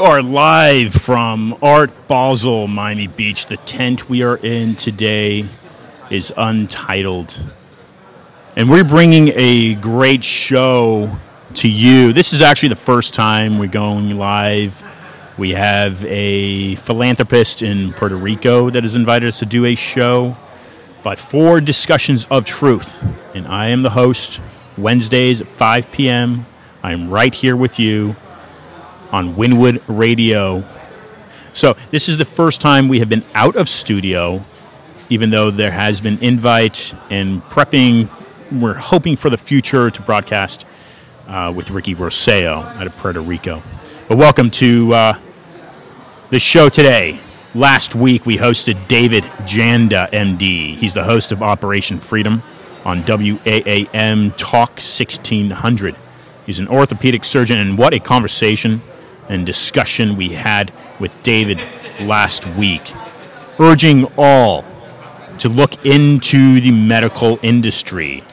Are live from Art Basel, Miami Beach. The tent we are in today is untitled. And we're bringing a great show to you. This is actually the first time we're going live. We have a philanthropist in Puerto Rico that has invited us to do a show, but for discussions of truth. And I am the host, Wednesdays at 5 p.m. I'm right here with you on Wynwood Radio. So, this is the first time we have been out of studio, even though there has been invite and prepping. We're hoping for the future to broadcast uh, with Ricky Rosselló out of Puerto Rico. But welcome to uh, the show today. Last week we hosted David Janda, MD. He's the host of Operation Freedom on WAAM Talk 1600. He's an orthopedic surgeon, and what a conversation and discussion we had with David last week, urging all to look into the medical industry.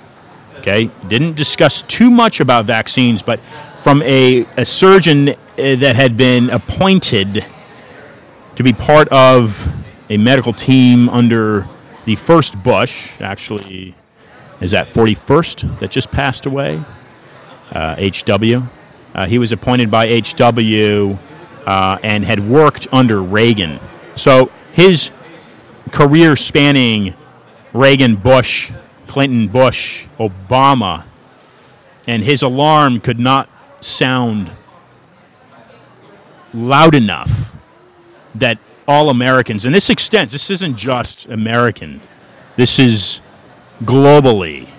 Okay, didn't discuss too much about vaccines, but from a, a surgeon uh, that had been appointed to be part of a medical team under the first Bush, actually, is that 41st that just passed away? Uh, HW. Uh, he was appointed by HW uh, and had worked under Reagan. So his career spanning Reagan, Bush, Clinton, Bush, Obama, and his alarm could not sound loud enough that all Americans, and this extends, this isn't just American, this is globally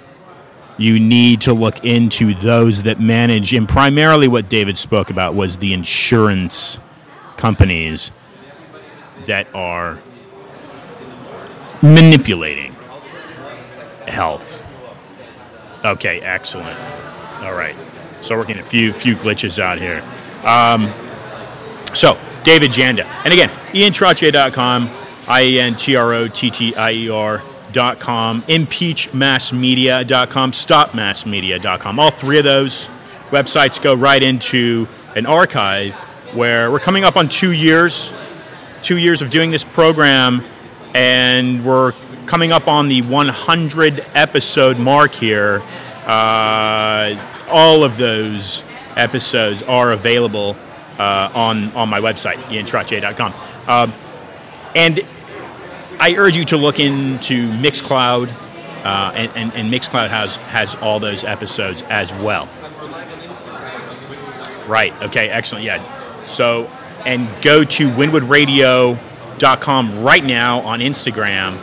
you need to look into those that manage, and primarily what David spoke about was the insurance companies that are manipulating health. Okay, excellent. All right, so we're getting a few few glitches out here. Um, so David Janda, and again, iantrottier.com, I E N T R O T T I E R com, impeachmassmedia.com, stopmassmedia.com. All three of those websites go right into an archive where we're coming up on two years, two years of doing this program, and we're coming up on the 100 episode mark here. Uh, all of those episodes are available uh, on on my website, iantrottier.com. Uh, and I urge you to look into Mixcloud, uh, and, and, and, Mixcloud has, has all those episodes as well. Right, okay, excellent, yeah. So, and go to wynwoodradio.com right now on Instagram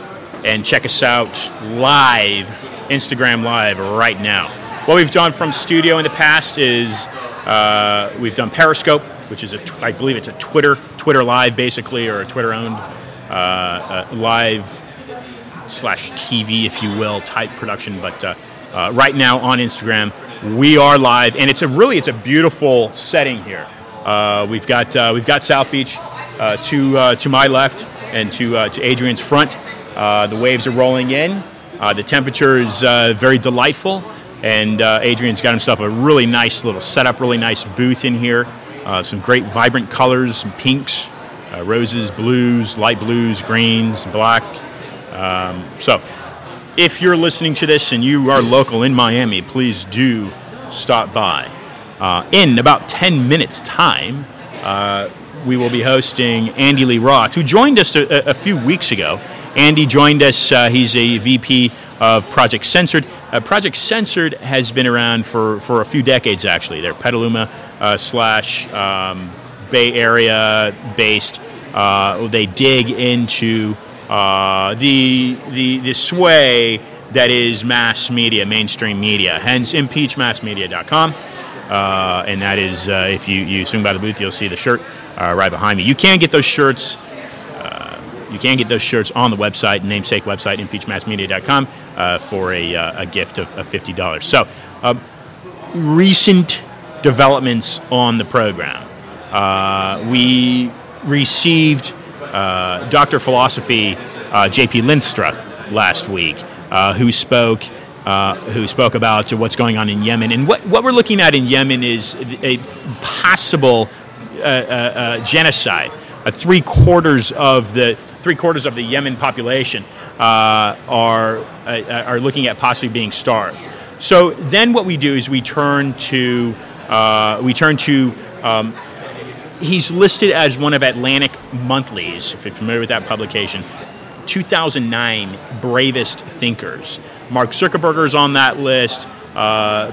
and check us out live, Instagram live right now. What we've done from studio in the past is uh, we've done Periscope, which is a, I believe it's a Twitter, Twitter live basically, or a Twitter owned uh, uh, live slash TV, if you will, type production. But uh, uh, right now on Instagram, we are live, and it's a really it's a beautiful setting here. Uh, we've got we've got South Beach to to my left and to to Adrian's front. the waves are rolling in. the temperature is very delightful, and Adrian's got himself a really nice little setup, really nice booth in here. some great vibrant colors, some pinks, uh, roses, blues, light blues, greens, black. Um, so, if you're listening to this and you are local in Miami, please do stop by. Uh, in about 10 minutes' time, uh, we will be hosting Andy Lee Roth, who joined us a, a few weeks ago. Andy joined us, uh, he's a VP of Project Censored. Uh, Project Censored has been around for, for a few decades, actually. They're Petaluma uh, slash um, Bay Area based. Uh, they dig into uh, the, the, the sway that is mass media, mainstream media. Hence, impeachmassmedia.com. Uh, and that is, uh, if you, you swing by the booth, you'll see the shirt uh, right behind me. You can get those shirts. Uh, you can get those shirts on the website, namesake website, impeachmassmedia.com, uh, for a, a gift of, of $50. So, recent developments on the program. Uh, we received uh, Dr. Philosophy uh, J.P. Linstroth last week, uh, who spoke. Uh, who spoke about what's going on in Yemen. And what, what we're looking at in Yemen is a possible uh, uh, genocide. Uh, three quarters of the three quarters of the Yemen population uh, are uh, are looking at possibly being starved. So then, what we do is we turn to we turn to um, he's listed as one of Atlantic Monthly's, if you're familiar with that publication, 2009 bravest thinkers. Mark Zuckerberger's on that list. Uh,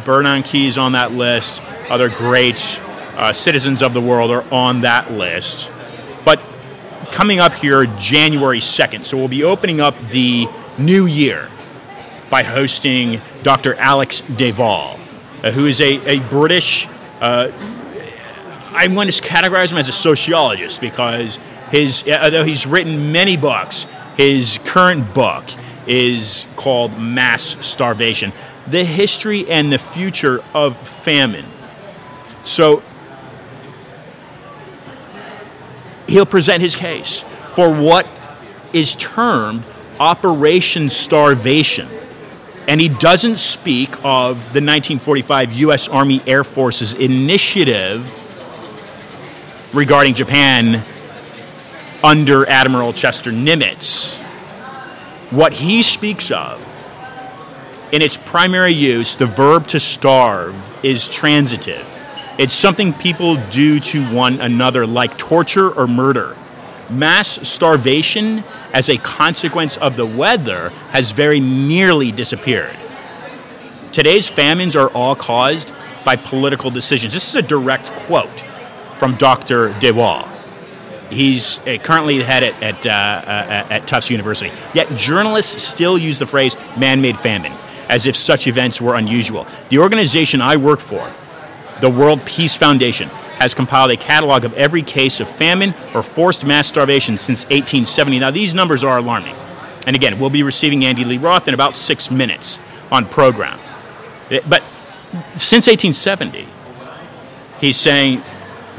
is on that list. Other great uh, citizens of the world are on that list. But coming up here, January 2nd, so we'll be opening up the new year by hosting Dr. Alex de Waal, uh, who is a, a British. I'm going to categorize him as a sociologist because his, although he's written many books, his current book is called Mass Starvation The History and the Future of Famine. So he'll present his case for what is termed Operation Starvation. And he doesn't speak of the 1945 U.S. Army Air Force's initiative regarding Japan under Admiral Chester Nimitz. What he speaks of in its primary use, the verb to starve is transitive. It's something people do to one another, like torture or murder. Mass starvation, as a consequence of the weather, has very nearly disappeared. Today's famines are all caused by political decisions. This is a direct quote from Dr. de Waal. He's uh, currently the head at, at, uh, uh, at Tufts University. Yet journalists still use the phrase man made famine as if such events were unusual. The organization I work for, the World Peace Foundation, has compiled a catalog of every case of famine or forced mass starvation since 1870. Now, these numbers are alarming. And again, we'll be receiving Andy Lee Roth in about six minutes on program. But since 1870, he's saying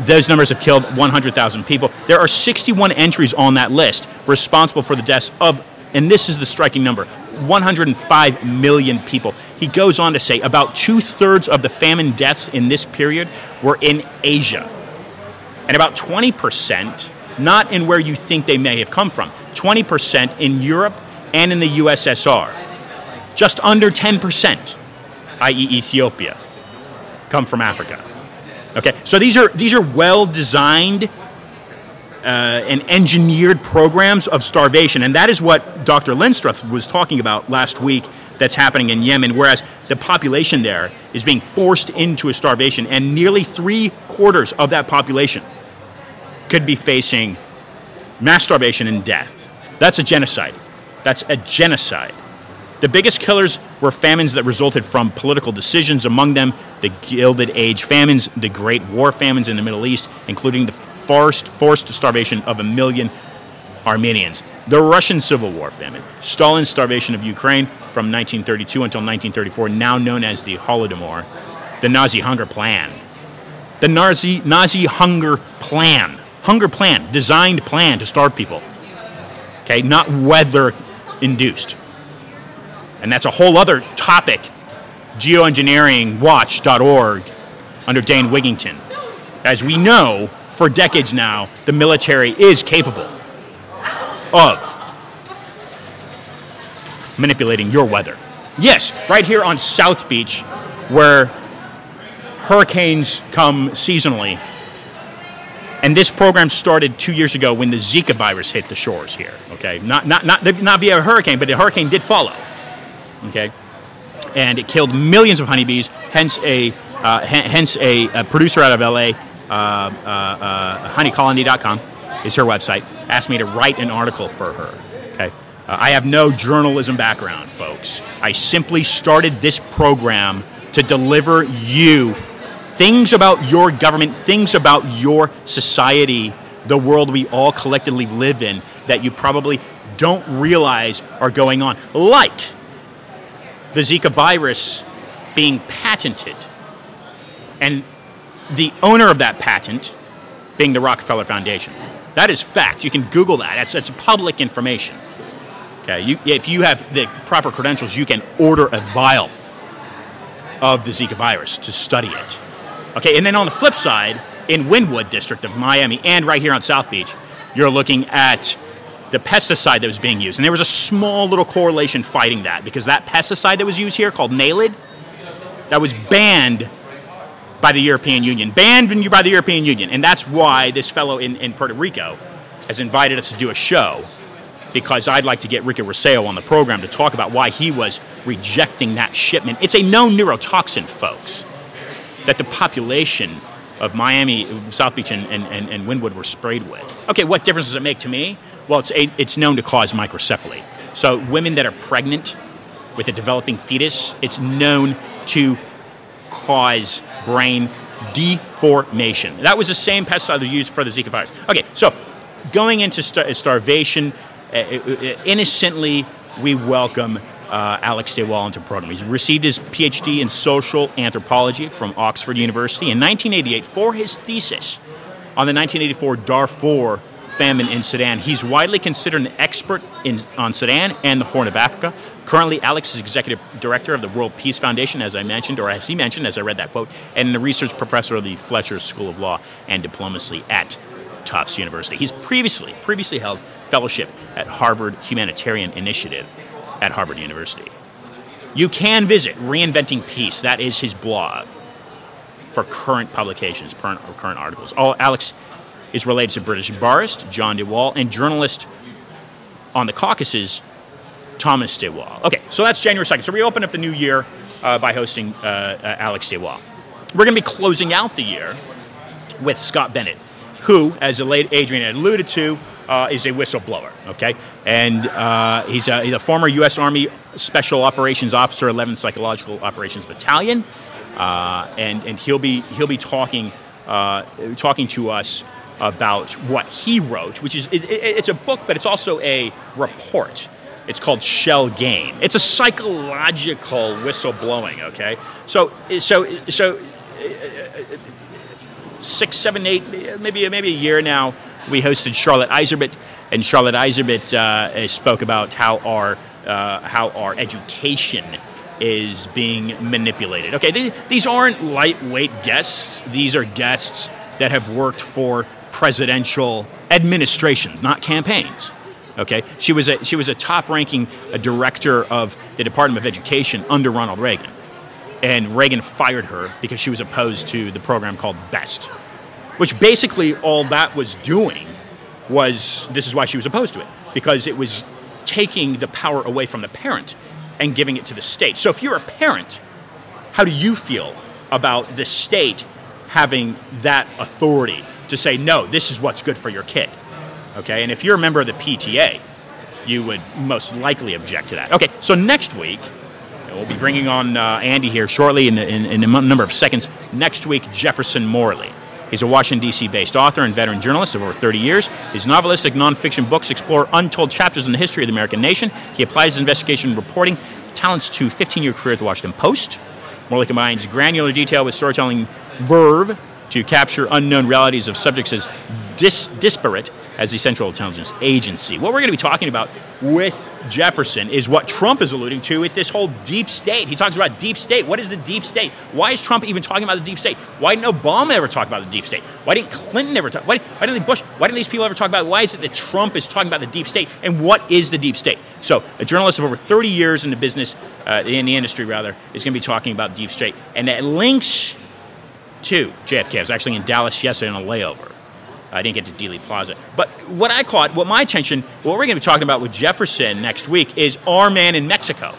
those numbers have killed 100,000 people. There are 61 entries on that list responsible for the deaths of, and this is the striking number, 105 million people. He goes on to say about two thirds of the famine deaths in this period were in Asia, and about 20%, not in where you think they may have come from, 20% in Europe and in the USSR. Just under 10%, i.e., Ethiopia, come from Africa. Okay, so these are these are well designed uh, and engineered programs of starvation, and that is what Dr. Linstroth was talking about last week. That's happening in Yemen, whereas the population there is being forced into a starvation, and nearly three quarters of that population could be facing mass starvation and death. That's a genocide. That's a genocide. The biggest killers were famines that resulted from political decisions, among them the Gilded Age famines, the Great War famines in the Middle East, including the forced, forced starvation of a million Armenians, the Russian Civil War famine, Stalin's starvation of Ukraine from 1932 until 1934, now known as the Holodomor, the Nazi hunger plan. The Nazi, Nazi hunger plan. Hunger plan, designed plan to starve people. Okay, not weather induced. And that's a whole other topic, geoengineeringwatch.org under Dane Wigington. As we know, for decades now, the military is capable of manipulating your weather. Yes, right here on South Beach, where hurricanes come seasonally. And this program started two years ago when the Zika virus hit the shores here. Okay, not not not not via a hurricane, but a hurricane did follow okay, and it killed millions of honeybees. Hence a uh, hence a, a, producer out of LA, uh, uh, uh, honeycolony.com is her website. Asked me to write an article for her. Okay, I have no journalism background, folks. I simply started this program to deliver you things about your government, things about your society, the world we all collectively live in that you probably don't realize are going on. Like the Zika virus being patented. And the owner of that patent being the Rockefeller Foundation. That is fact. You can Google that. That's, that's public information. Okay, you, if you have the proper credentials, you can order a vial of the Zika virus to study it. Okay, and then on the flip side, in Wynwood district of Miami and right here on South Beach, you're looking at the pesticide that was being used. And there was a small little correlation fighting that because that pesticide that was used here called Naled, that was banned by the European Union, banned by the European Union. And that's why this fellow in, in Puerto Rico has invited us to do a show because I'd like to get Ricky Rosselló on the program to talk about why he was rejecting that shipment. It's a known neurotoxin, folks, that the population of Miami, South Beach, and, and, and, Wynwood were sprayed with. Okay, what difference does it make to me? Well, it's, it's known to cause microcephaly. So, women that are pregnant with a developing fetus, it's known to cause brain deformation. That was the same pesticide that used for the Zika virus. Okay, so going into star- starvation, uh, uh, uh, innocently, we welcome uh, Alex de Waal into the program. He's received his PhD in social anthropology from Oxford University in 1988 for his thesis on the 1984 Darfur famine in Sudan. He's widely considered an expert in, on Sudan and the Horn of Africa. Currently, Alex is executive director of the World Peace Foundation, as I mentioned, or as he mentioned, as I read that quote, and a research professor of the Fletcher School of Law and Diplomacy at Tufts University. He's previously previously held fellowship at Harvard Humanitarian Initiative at Harvard University. You can visit Reinventing Peace. That is his blog for current publications, current, current articles. Oh, Alex is related to British barrist John de Waal and journalist on the Caucasus, Thomas de Waal. Okay, so that's January 2nd. So we open up the new year uh, by hosting uh, uh, Alex de Waal. We're going to be closing out the year with Scott Bennett, who, as the late Adrian alluded to, uh, is a whistleblower. Okay, and uh, he's, a, he's, a, former U.S. Army Special Operations Officer, 11th Psychological Operations Battalion, uh, and and he'll be he'll be talking talking to us about what he wrote, which is it, it, it's a book, but it's also a report. It's called Shell Game. It's a psychological whistleblowing. Okay, so so so six, seven, eight, maybe maybe a year now, we hosted Charlotte Iserbyt, and Charlotte Iserbyt uh, spoke about how our uh, how our education is being manipulated. Okay, these aren't lightweight guests. These are guests that have worked for presidential administrations, not campaigns. Okay, she was a she was a top-ranking a director of the Department of Education under Ronald Reagan, and Reagan fired her because she was opposed to the program called BEST, which basically all that was doing was this is why she was opposed to it because it was taking the power away from the parent and giving it to the state. So if you're a parent, how do you feel about the state having that authority to say, no, this is what's good for your kid. Okay, and if you're a member of the PTA, you would most likely object to that. Okay, so next week, we'll be bringing on uh, Andy here shortly in, in, in, a number of seconds. Next week, Jefferson Morley. He's a Washington, D.C. based author and veteran journalist of over 30 years. His novelistic nonfiction books explore untold chapters in the history of the American nation. He applies his investigation reporting talents to 15 year career at the Washington Post. Morley combines granular detail with storytelling verve to capture unknown realities of subjects as dis- disparate as the Central Intelligence Agency. What we're going to be talking about with Jefferson is what Trump is alluding to with this whole deep state. He talks about deep state. What is the deep state? Why is Trump even talking about the deep state? Why didn't Obama ever talk about the deep state? Why didn't Clinton ever talk? Why, why didn't Bush? Why didn't these people ever talk about? It? Why is it that Trump is talking about the deep state? And what is the deep state? So, a journalist of over 30 years in the business, uh, in the industry rather, is going to be talking about deep state, and that links to JFK. I was actually in Dallas yesterday on a layover. I didn't get to Dealey Plaza. But what I caught, what my attention, what we're going to be talking about with Jefferson next week is our man in Mexico.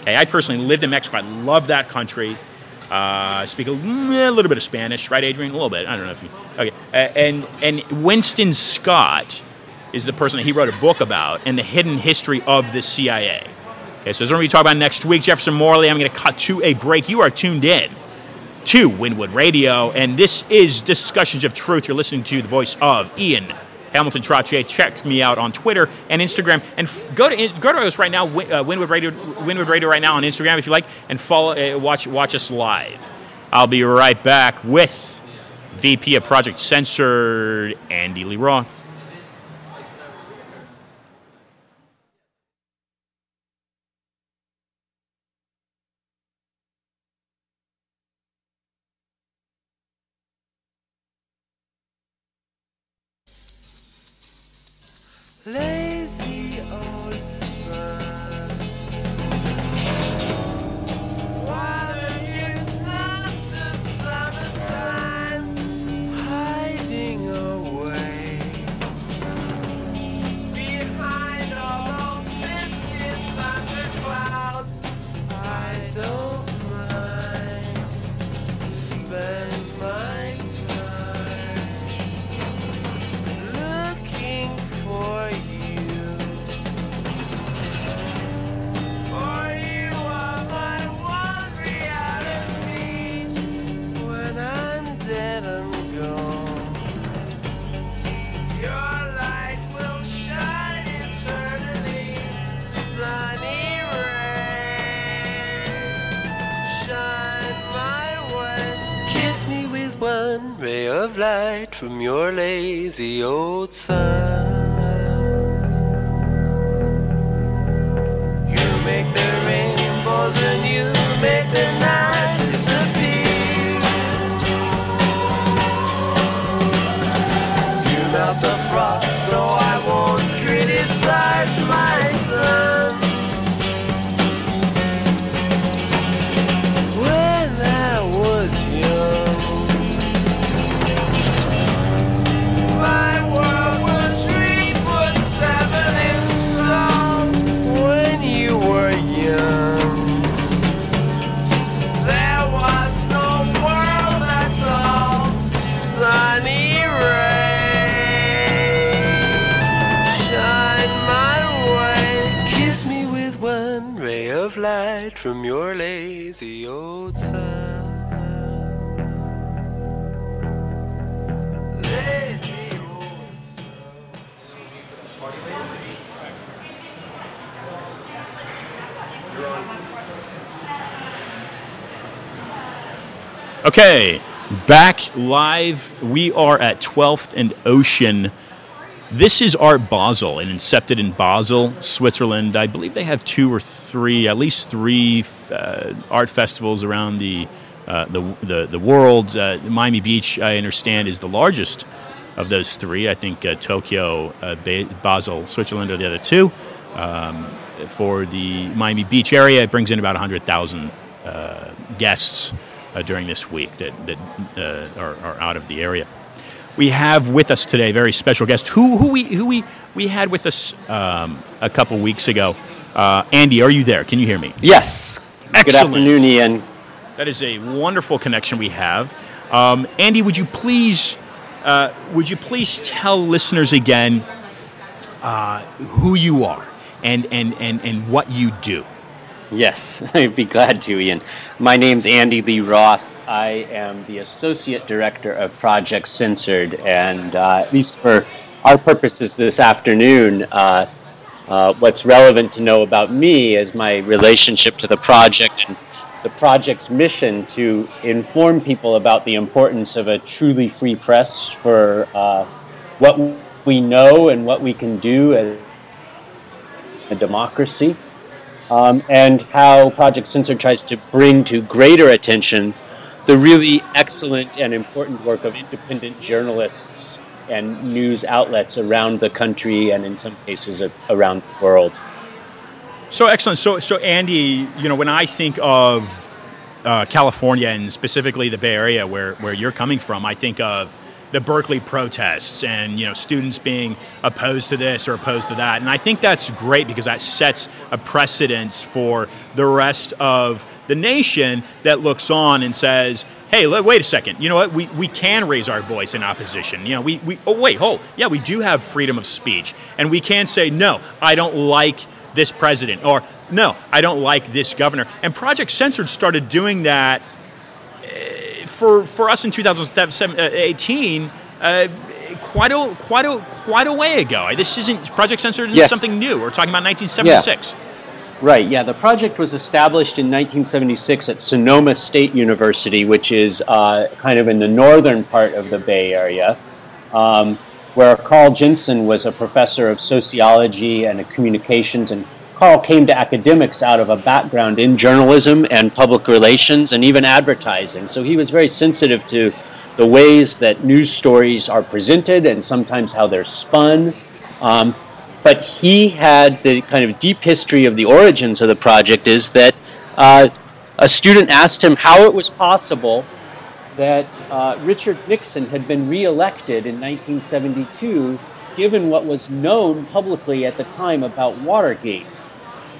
Okay, I personally lived in Mexico. I love that country. Uh, speak a, a, little bit of Spanish, right, Adrian? A little bit. I don't know if you. Okay. Uh, and and Winston Scott is the person that he wrote a book about and the hidden history of the CIA. Okay, so as we're going to be talking about next week, Jefferson Morley. I'm going to cut to a break. You are tuned in to Wynwood Radio, and this is Discussions of Truth. You're listening to the voice of Ian Hamilton Trottier. Check me out on Twitter and Instagram, and go to go to us right now, uh, Wynwood Radio, Wynwood Radio right now on Instagram if you like, and follow, uh, watch watch us live. I'll be right back with VP of Project Censored, Andy Lee Roth. From your lazy old sun. Okay, back live. We are at 12th and Ocean. This is Art Basel, and incepted in Basel, Switzerland. I believe they have two or three, at least three uh, art festivals around the uh, the, the the world. Uh, Miami Beach, I understand, is the largest of those three. I think uh, Tokyo, uh, ba- Basel, Switzerland are the other two. Um, for the Miami Beach area, it brings in about 100,000 uh, guests uh, during this week that, that uh, are, are out of the area. We have with us today a very special guest who, who, we, who we, we had with us um, a couple weeks ago. Uh, Andy, are you there? Can you hear me? Yes. Good afternoon, Ian. That is a wonderful connection we have. Um, Andy, would you please uh, would you please tell listeners again uh, who you are and, and, and, and what you do? Yes, I'd be glad to, Ian. My name's Andy Lee Roth. I am the Associate Director of Project Censored, and uh, at least for our purposes this afternoon, uh, uh, what's relevant to know about me is my relationship to the project and the project's mission to inform people about the importance of a truly free press for uh, what we know and what we can do as a democracy, um, and how Project Censored tries to bring to greater attention the really excellent and important work of independent journalists and news outlets around the country and in some cases around the world. So excellent. So, so Andy, you know, when I think of uh, California and specifically the Bay Area, where where you're coming from, I think of the Berkeley protests and you know students being opposed to this or opposed to that, and I think that's great because that sets a precedence for the rest of the nation that looks on and says, "Hey, wait a second. You know what? We, we can raise our voice in opposition. You know, we, we oh wait, hold, yeah, we do have freedom of speech, and we can say no, I don't like this president, or no, I don't like this governor." And Project Censored started doing that for for us in 2018. Uh, quite a quite a quite a way ago. This isn't Project Censored isn't Yes. something new. We're talking about 1976. Right, yeah. The project was established in 1976 at Sonoma State University, which is uh, kind of in the northern part of the Bay Area, um, where Carl Jensen was a professor of sociology and communications. And Came to academics out of a background in journalism and public relations and even advertising. So he was very sensitive to the ways that news stories are presented and sometimes how they're spun. Um, but he had the kind of deep history of the origins of the project is that uh, a student asked him how it was possible that uh, Richard Nixon had been reelected in 1972, given what was known publicly at the time about Watergate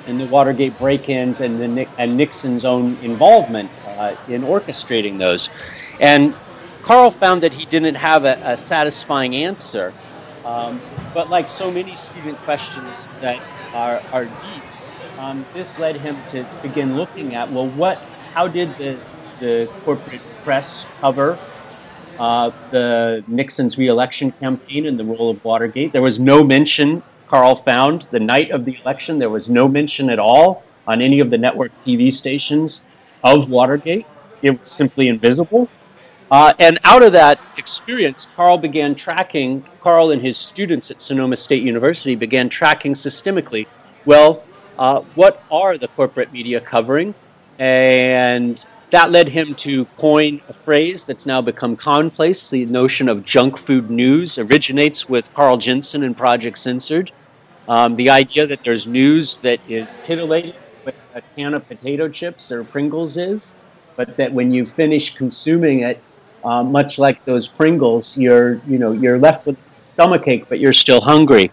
and the Watergate break-ins and the and Nixon's own involvement uh, in orchestrating those. And Carl found that he didn't have a, a satisfying answer. Um, but like so many student questions that are, are deep, um, this led him to begin looking at well, what, how did the, the corporate press cover uh, the Nixon's reelection campaign and the role of Watergate? There was no mention, Carl found, the night of the election, there was no mention at all on any of the network TV stations of Watergate. It was simply invisible. Uh, and out of that experience, Carl began tracking, Carl and his students at Sonoma State University began tracking systemically, well, uh, what are the corporate media covering? And that led him to coin a phrase that's now become commonplace. The notion of junk food news originates with Carl Jensen and Project Censored. Um, the idea that there's news that is titillating, with a can of potato chips or Pringles is, but that when you finish consuming it, uh, much like those Pringles, you're you know you're left with stomachache, but you're still hungry.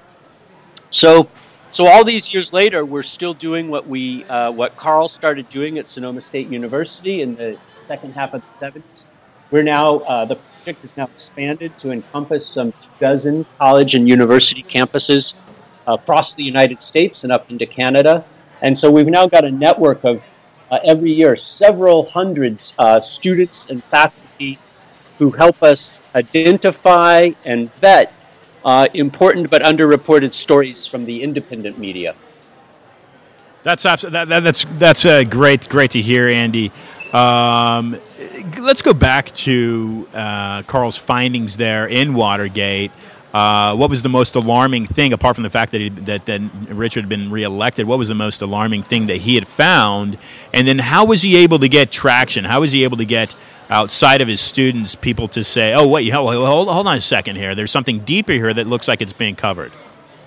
So, so all these years later, we're still doing what we uh, what Carl started doing at Sonoma State University in the second half of the 70s. We're now uh, the project is now expanded to encompass some dozen college and university campuses across the United States and up into Canada. And so we've now got a network of uh, every year several hundreds uh, students and faculty who help us identify and vet uh, important but underreported stories from the independent media. That's that, that, that's that's uh, great great to hear, Andy. Um, let's go back to uh, Carl's findings there in Watergate. Uh, what was the most alarming thing, apart from the fact that, he, that that Richard had been reelected? What was the most alarming thing that he had found? And then, how was he able to get traction? How was he able to get outside of his students people to say, "Oh, wait, hold, hold on a second here. There's something deeper here that looks like it's being covered."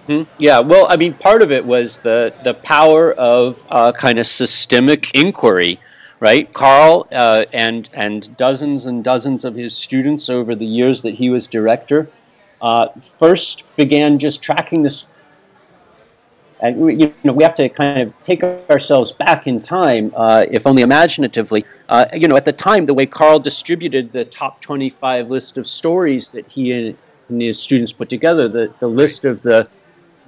Mm-hmm. Yeah, well, I mean, part of it was the the power of uh, kind of systemic inquiry right? Carl uh, and and dozens and dozens of his students over the years that he was director uh, first began just tracking this. And we, you know, we have to kind of take ourselves back in time, uh, if only imaginatively. Uh, you know, at the time, the way Carl distributed the top 25 list of stories that he and his students put together, the, the list of the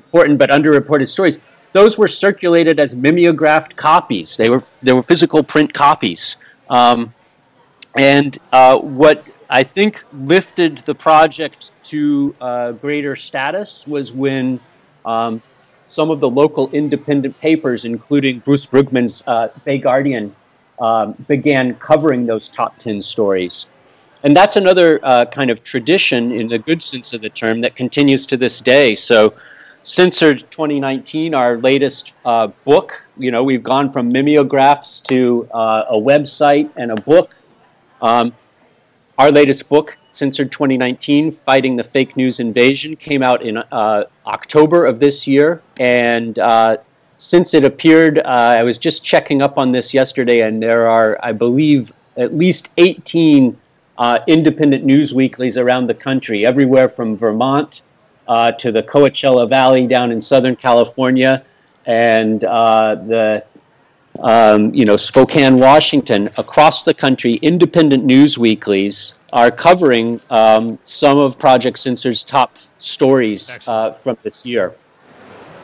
important but underreported stories, those were circulated as mimeographed copies. They were they were physical print copies. Um, and uh, what I think lifted the project to uh, greater status was when um, some of the local independent papers, including Bruce Brugmann's uh, Bay Guardian, um, began covering those top 10 stories. And that's another uh, kind of tradition in the good sense of the term that continues to this day. So, Censored 2019, our latest uh, book, you know, we've gone from mimeographs to uh, a website and a book. Um, our latest book, Censored 2019 Fighting the Fake News Invasion, came out in uh, October of this year. And uh, since it appeared, uh, I was just checking up on this yesterday, and there are, I believe, at least 18 uh, independent news weeklies around the country, everywhere from Vermont uh, to the Coachella Valley down in Southern California and uh, the um, you know, Spokane, Washington, across the country, independent news weeklies are covering um, some of Project Censor's top stories uh, from this year.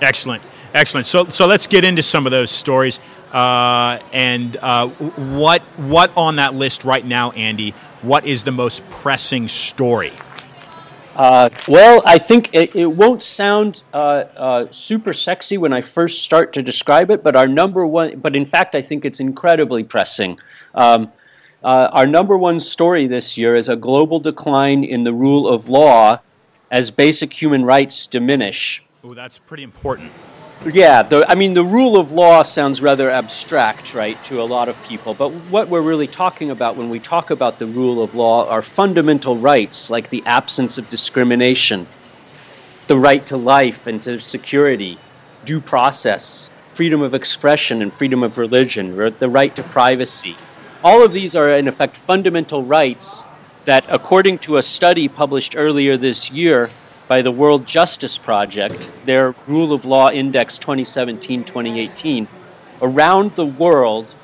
Excellent, excellent. So, so let's get into some of those stories. Uh, and uh, what what on that list right now, Andy? What is the most pressing story? Uh, well, I think it, it won't sound uh, uh, super sexy when I first start to describe it, but our number one, but in fact, I think it's incredibly pressing. Um, uh, our number one story this year is a global decline in the rule of law as basic human rights diminish. Oh, that's pretty important. Yeah, the, I mean, the rule of law sounds rather abstract, right, to a lot of people. But what we're really talking about when we talk about the rule of law are fundamental rights, like the absence of discrimination. the right to life and to security, due process, freedom of expression and freedom of religion, the right to privacy. All of these are, in effect, fundamental rights that, according to a study published earlier this year by the World Justice Project, their Rule of Law Index 2017 2018, around the world,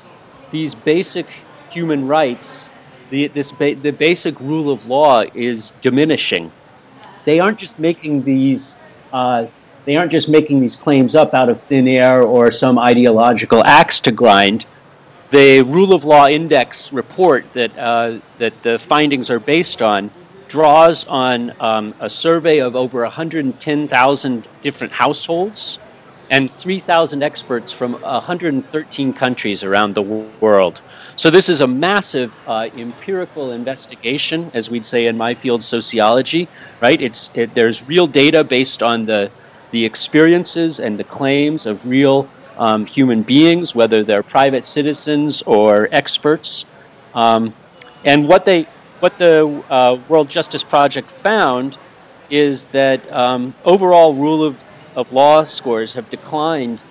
these basic human rights, the, this ba- the basic rule of law is diminishing. They aren't just making these. Uh, they aren't just making these claims up out of thin air or some ideological axe to grind. The Rule of Law Index report that uh, that the findings are based on draws on um, a survey of over 110,000 different households and 3,000 experts from 113 countries around the world. So this is a massive uh, empirical investigation, as we'd say in my field, sociology. Right? It's it, there's real data based on the the experiences and the claims of real um, human beings, whether they're private citizens or experts. Um, and what they what the uh, World Justice Project found is that um, overall rule of, of law scores have declined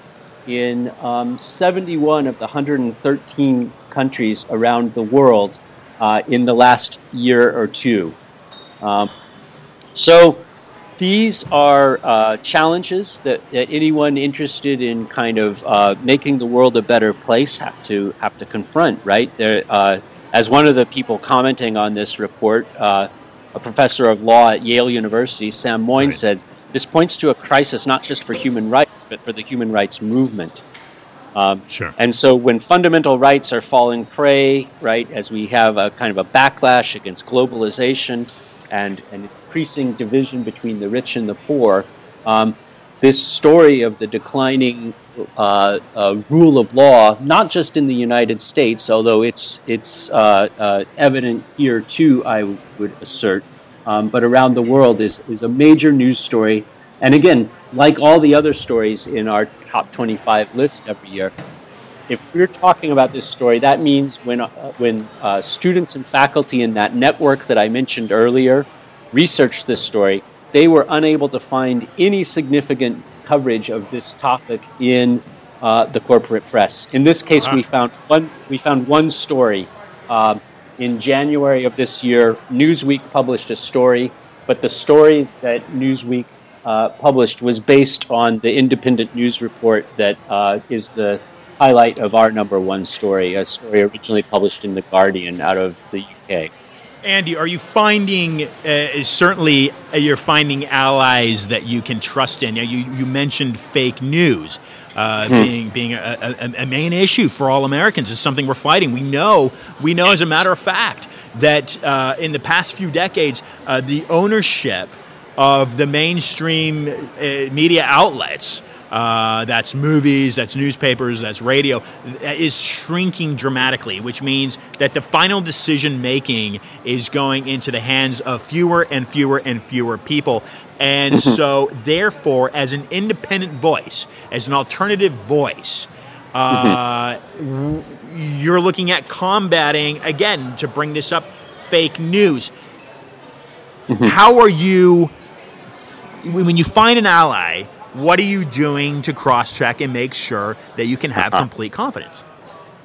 in um, 71 of the 113 countries around the world uh, in the last year or two. Um, so these are uh, challenges that, that, anyone interested in kind of uh, making the world a better place have to have to confront. Right there, uh, as one of the people commenting on this report, uh, a professor of law at Yale University, Sam Moyn, right. said this points to a crisis not just for human rights but for the human rights movement. Um, sure. And so when fundamental rights are falling prey, right, as we have a kind of a backlash against globalization and, an increasing division between the rich and the poor, um, this story of the declining uh, uh, rule of law, not just in the United States, although it's it's uh, uh evident here too, I would assert, um, but around the world is is a major news story. And again, like all the other stories in our top 25 list every year, if we're talking about this story, that means when uh, when uh, students and faculty in that network that I mentioned earlier researched this story, they were unable to find any significant coverage of this topic in uh, the corporate press. In this case, uh-huh. we found one. We found one story uh, in January of this year. Newsweek published a story, but the story that Newsweek uh, published was based on the independent news report that uh, is the highlight of our number one story, a story originally published in the Guardian out of the UK. Andy, are you finding uh, certainly uh, you're finding allies that you can trust in? You, you mentioned fake news uh, hmm. being being a, a, a, main issue for all Americans. It's something we're fighting. We know we know as a matter of fact that uh, in the past few decades, uh, the ownership of the mainstream uh, media outlets uh, that's movies, that's newspapers, that's radio, is shrinking dramatically, which means that the final decision making is going into the hands of fewer and fewer and fewer people. And mm-hmm. so, therefore, as an independent voice, as an alternative voice, uh, mm-hmm. you're looking at combating, again, to bring this up, fake news. Mm-hmm. How are you, when you find an ally, what are you doing to cross check and make sure that you can have uh-huh. complete confidence?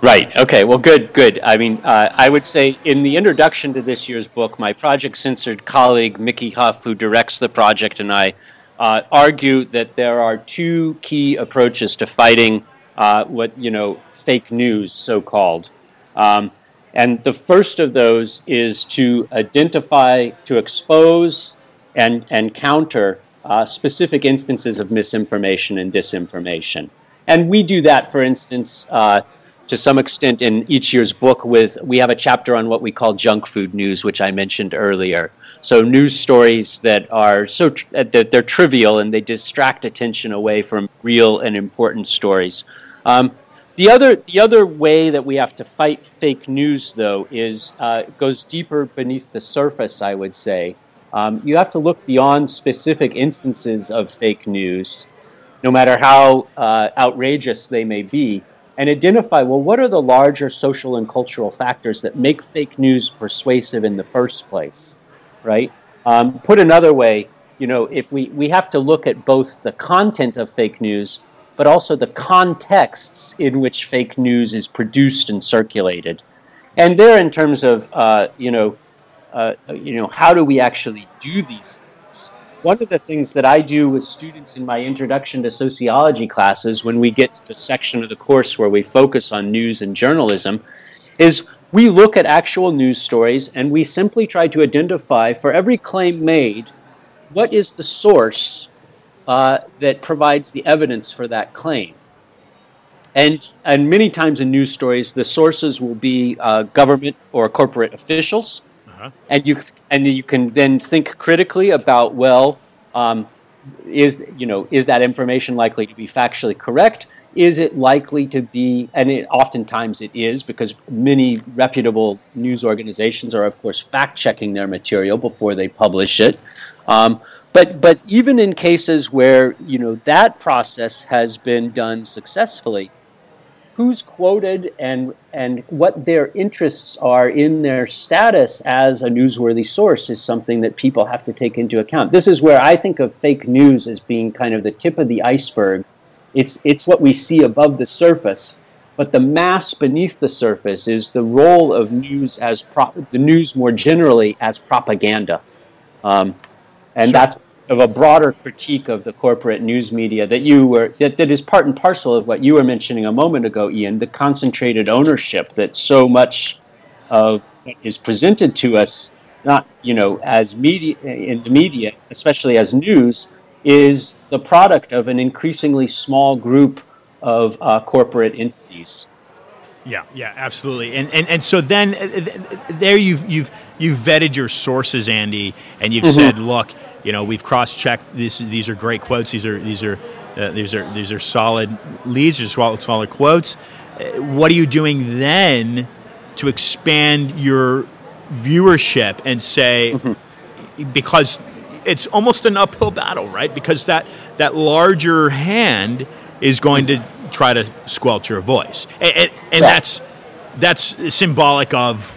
Right. Okay. Well, good. Good. I mean, uh, I would say in the introduction to this year's book, my project censored colleague Mickey Huff, who directs the project, and I uh, argue that there are two key approaches to fighting uh, what you know fake news, so called. Um, and the first of those is to identify, to expose, and and counter uh, specific instances of misinformation and disinformation. And we do that, for instance, uh, to some extent in each year's book with we have a chapter on what we call junk food news which i mentioned earlier so news stories that are so tr- uh, that they're trivial and they distract attention away from real and important stories um, the other the other way that we have to fight fake news though is uh, goes deeper beneath the surface i would say um, you have to look beyond specific instances of fake news, no matter how uh, outrageous they may be, and identify well, what are the larger social and cultural factors that make fake news persuasive in the first place, right? Um, put another way, you know, if we, we have to look at both the content of fake news, but also the contexts in which fake news is produced and circulated. And there, in terms of, uh, you know, uh, you know, how do we actually do these things? One of the things that I do with students in my introduction to sociology classes, when we get to the section of the course where we focus on news and journalism, is we look at actual news stories and we simply try to identify for every claim made what is the source uh, that provides the evidence for that claim. And, and many times in news stories, the sources will be uh, government or corporate officials. Uh-huh. And, you, and you can then think critically about, well, um, is, you know, is that information likely to be factually correct? Is it likely to be, and it, oftentimes it is, because many reputable news organizations are, of course, fact checking their material before they publish it. Um, but but even in cases where you know that process has been done successfully, who's quoted and and what their interests are in their status as a newsworthy source is something that people have to take into account. This is where I think of fake news as being kind of the tip of the iceberg. It's it's what we see above the surface, but the mass beneath the surface is the role of news as pro- the news more generally as propaganda. Um, and sure. that's of a broader critique of the corporate news media that you were that, that is part and parcel of what you were mentioning a moment ago ian the concentrated ownership that so much of is presented to us not you know as media in the media especially as news is the product of an increasingly small group of uh, corporate entities yeah, yeah, absolutely. And and, and so then uh, there you've you've you've vetted your sources, Andy, and you've mm-hmm. said, look, you know, we've cross-checked. This, these are great quotes. These are these are uh, these are these are solid leads. These are solid quotes. Uh, what are you doing then to expand your viewership and say mm-hmm. because it's almost an uphill battle, right? Because that that larger hand is going to try to squelch your voice, and, and, and yeah. that's that's symbolic of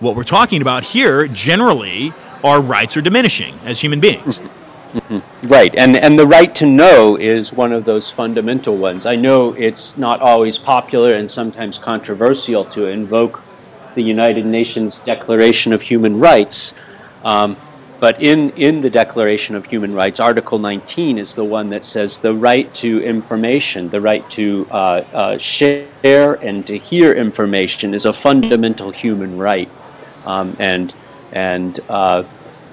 what we're talking about here. Generally, our rights are diminishing as human beings. Mm-hmm. Right, and and the right to know is one of those fundamental ones. I know it's not always popular and sometimes controversial to invoke the United Nations Declaration of Human Rights, um, but in in the Declaration of Human Rights, Article 19 is the one that says the right to information, the right to uh, uh, share and to hear information is a fundamental human right, um, and and uh,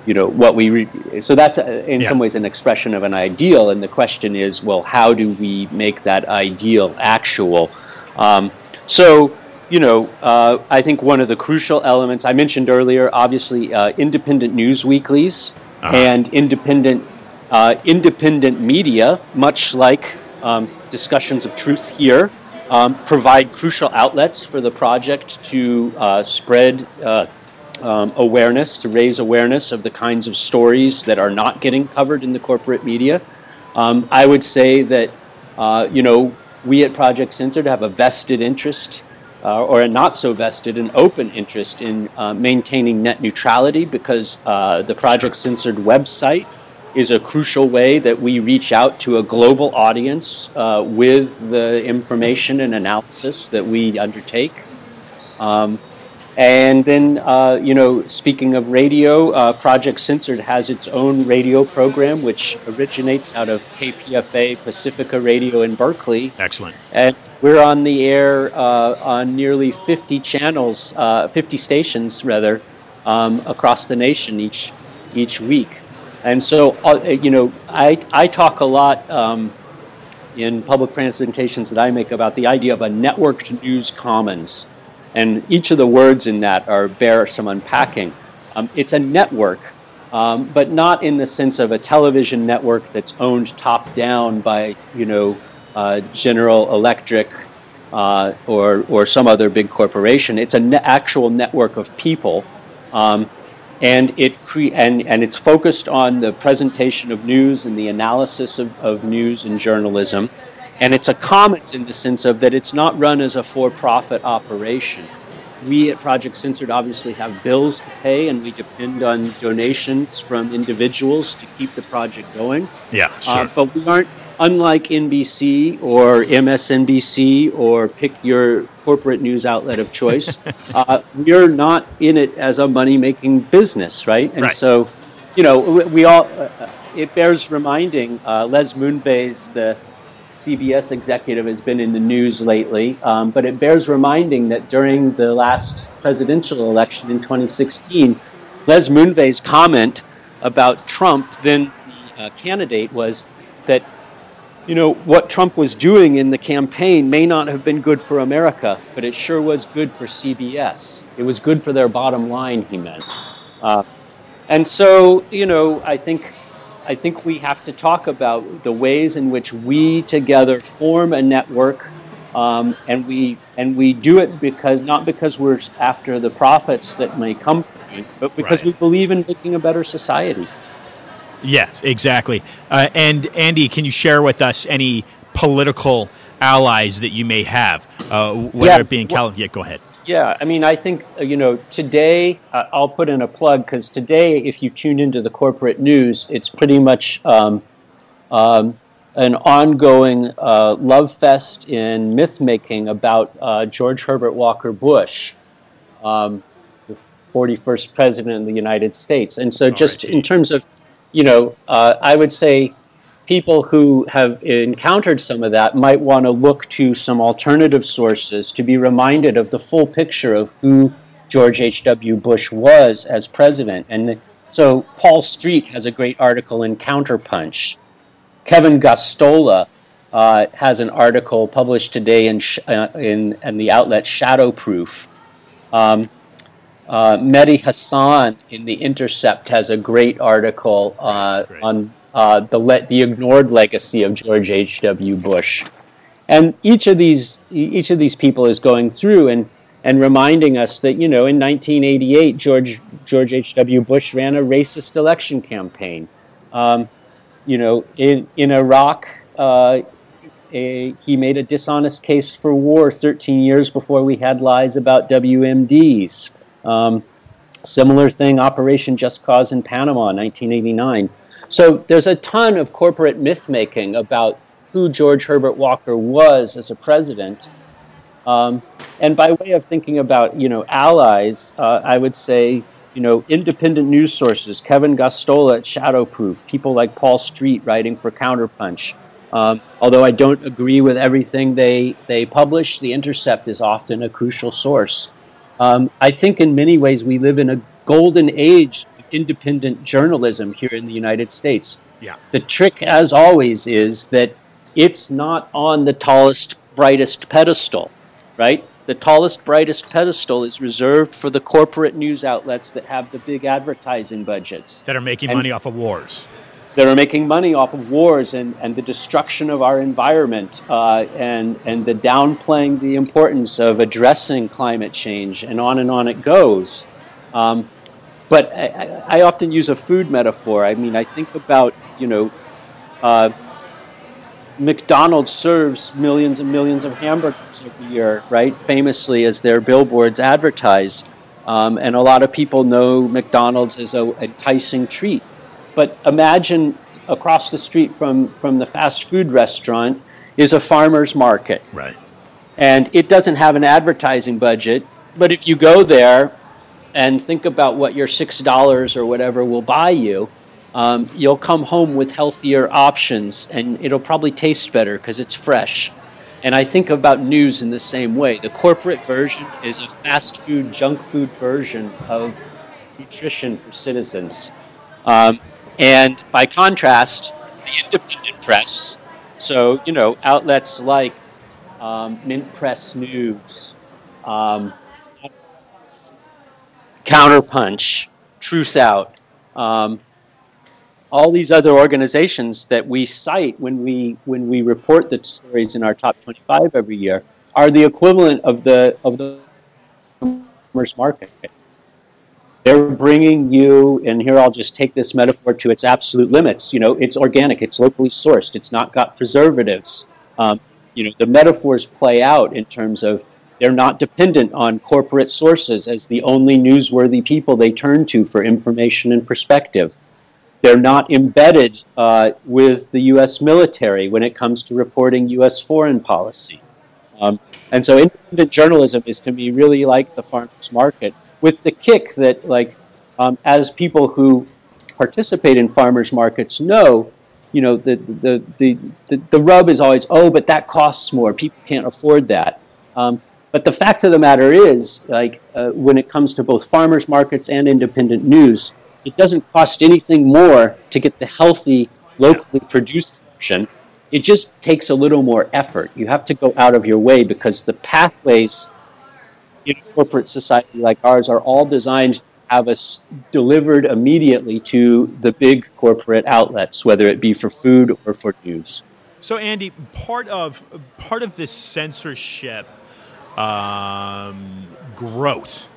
you know what we re- so that's uh, in yeah. some ways an expression of an ideal. And the question is well how do we make that ideal actual? Um, so you know uh, i think one of the crucial elements i mentioned earlier obviously uh, independent news weeklies uh-huh. and independent uh, independent media much like um, discussions of truth here um, provide crucial outlets for the project to uh, spread um, awareness, to raise awareness of the kinds of stories that are not getting covered in the corporate media. Um, I would say that, uh, you know, we at Project Censored have a vested interest, uh, or a not so vested, an open interest in uh, maintaining net neutrality because uh, the Project Censored website is a crucial way that we reach out to a global audience uh, with the information and analysis that we undertake. Um, and then, uh, you know, speaking of radio, uh, Project Censored has its own radio program, which originates out of KPFA Pacifica Radio in Berkeley. Excellent. And we're on the air uh, on nearly 50 channels, uh, 50 stations rather, um, across the nation each each week. And so, uh, you know, I I talk a lot. Um, in public presentations that I make about the idea of a networked news commons and each of the words in that are bear some unpacking. Um, it's a network, um, but not in the sense of a television network that's owned top down by you know uh, General Electric uh, or or some other big corporation. It's an ne- actual network of people. Um, and it cre- and, and it's focused on the presentation of news and the analysis of, of news and journalism and it's a commons in the sense of that it's not run as a for-profit operation. we at Project Censored obviously have bills to pay, and we depend on donations from individuals to keep the project going. Yeah, Uh, sure. but we aren't, unlike NBC or MSNBC or pick your corporate news outlet of choice, uh, we're not in it as a money making business, right? And Right. so, you know, we, we all, uh, uh, it bears reminding, uh, Les Moonves, the CBS executive, has been in the news lately, um, but it bears reminding that during the last presidential election in 2016, Les Moonves' comment about Trump, then the uh, candidate, was that you know, what Trump was doing in the campaign may not have been good for America, but it sure was good for CBS. It was good for their bottom line, he meant. Uh, and so, you know, I think, I think we have to talk about the ways in which we together form a network, um, and we and we do it because not because we're after the profits that may come from it, but because Right. we believe in making a better society. Yes, exactly. Uh, and Andy, can you share with us any political allies that you may have, uh, whether Yeah, it be in well- California? Yeah, go ahead. Yeah, I mean, I think, uh, you know, today, uh, I'll put in a plug because today, if you tune into the corporate news, it's pretty much um, um, an ongoing uh, love fest in myth making about uh, George Herbert Walker Bush, um, the 41st president of the United States. And so, just in terms of, you know, uh, I would say people who have encountered some of that might want to look to some alternative sources to be reminded of the full picture of who George H.W. Bush was as president. And so Paul Street has a great article in Counterpunch. Kevin Gosztola uh, has an article published today in, sh- uh, in, in the outlet Shadowproof. Um, uh, Mehdi Hasan in The Intercept has a great article uh, Great. on uh, the, le- the ignored legacy of George H.W. Bush. And each of these each of these people is going through and, and reminding us that you know in 1988 George George H.W. Bush ran a racist election campaign. Um, you know in in Iraq uh, a, he made a dishonest case for war 13 years before we had lies about WMDs. Um, similar thing, Operation Just Cause in Panama, 1989. So there's a ton of corporate myth making about who George Herbert Walker was as a president. Um, and by way of thinking about you know allies, uh, I would say you know independent news sources, Kevin Gosztola at Shadowproof, people like Paul Street writing for Counterpunch. Um, although I don't agree with everything they they publish, The Intercept is often a crucial source. Um, I think in many ways we live in a golden age independent journalism here in the United States. Yeah. The trick, as always, is that it's not on the tallest, brightest pedestal, right? The tallest, brightest pedestal is reserved for the corporate news outlets that have the big advertising budgets That are making And- money off of wars. that are making money off of wars and, and the destruction of our environment uh, and, and the downplaying the importance of addressing climate change and on and on it goes. Um, but I, I often use a food metaphor. I mean, I think about, you know, uh, McDonald's serves millions and millions of hamburgers every year, right? Famously, as their billboards advertise. Um, and a lot of people know McDonald's as a enticing treat. But imagine across the street from, from the fast food restaurant is a farmer's market. Right. And it doesn't have an advertising budget. But if you go there and think about what your $6 or whatever will buy you, um, you'll come home with healthier options and it'll probably taste better because it's fresh. And I think about news in the same way. The corporate version is a fast food, junk food version of nutrition for citizens. Um, and by contrast, the independent press, so, you know, outlets like um, Mint Press News, um, Counterpunch, Truthout, um, all these other organizations that we cite when we when we report the stories in our top 25 every year are the equivalent of the of the commerce market. They're bringing you, and here I'll just take this metaphor to its absolute limits. You know, it's organic, it's locally sourced, it's not got preservatives. Um, you know, the metaphors play out in terms of They're not dependent on corporate sources as the only newsworthy people they turn to for information and perspective. They're not embedded uh, with the U.S. military when it comes to reporting U.S. foreign policy. Um, and so independent journalism is to me really like the farmers market with the kick that like um, as people who participate in farmers markets know you know the, the, the, the, the rub is always oh but that costs more people can't afford that um, but the fact of the matter is like uh, when it comes to both farmers markets and independent news it doesn't cost anything more to get the healthy locally produced version it just takes a little more effort. You have to go out of your way because the pathways in a corporate society like ours are all designed to have us delivered immediately to the big corporate outlets, whether it be for food or for news. So, Andy, part of part of this censorship um, growth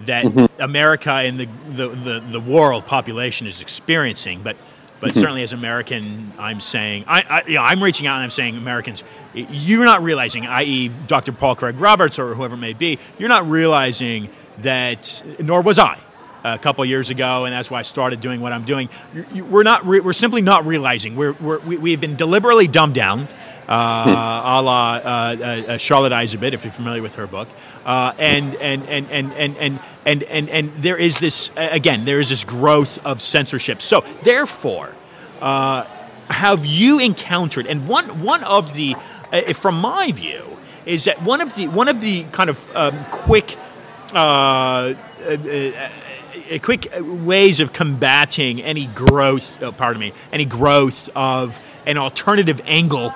that mm-hmm. America and the, the, the, the world population is experiencing, but but mm-hmm. certainly as American, I'm saying I, I you know, I'm reaching out and I'm saying Americans, you're not realizing, i.e., Dr. Paul Craig Roberts or whoever it may be, you're not realizing that, nor was I a couple years ago, and that's why I started doing what I'm doing. We're not. We're simply not realizing. We're, we're we, have been deliberately dumbed down uh, a la uh, uh, Charlotte Iserbyt, if you're familiar with her book. Uh, and, and, and, and, and, and, and, and, and there is this, again, there is this growth of censorship. So, therefore, uh, have you encountered, and one, one of the, uh, from my view, is that one of the, one of the kind of um, quick, quick ways of combating any growth, oh, pardon me, any growth of an alternative angle